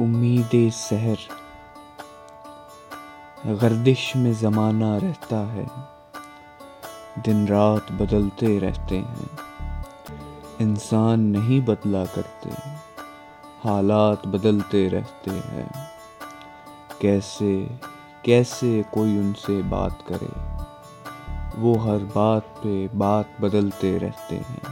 उम्मीद सहर। गर्दिश में ज़माना रहता है। दिन रात बदलते रहते हैं। इंसान नहीं बदला करते। हालात बदलते रहते हैं। कैसे कैसे कोई उनसे बात करे? वो हर बात पे बात बदलते रहते हैं।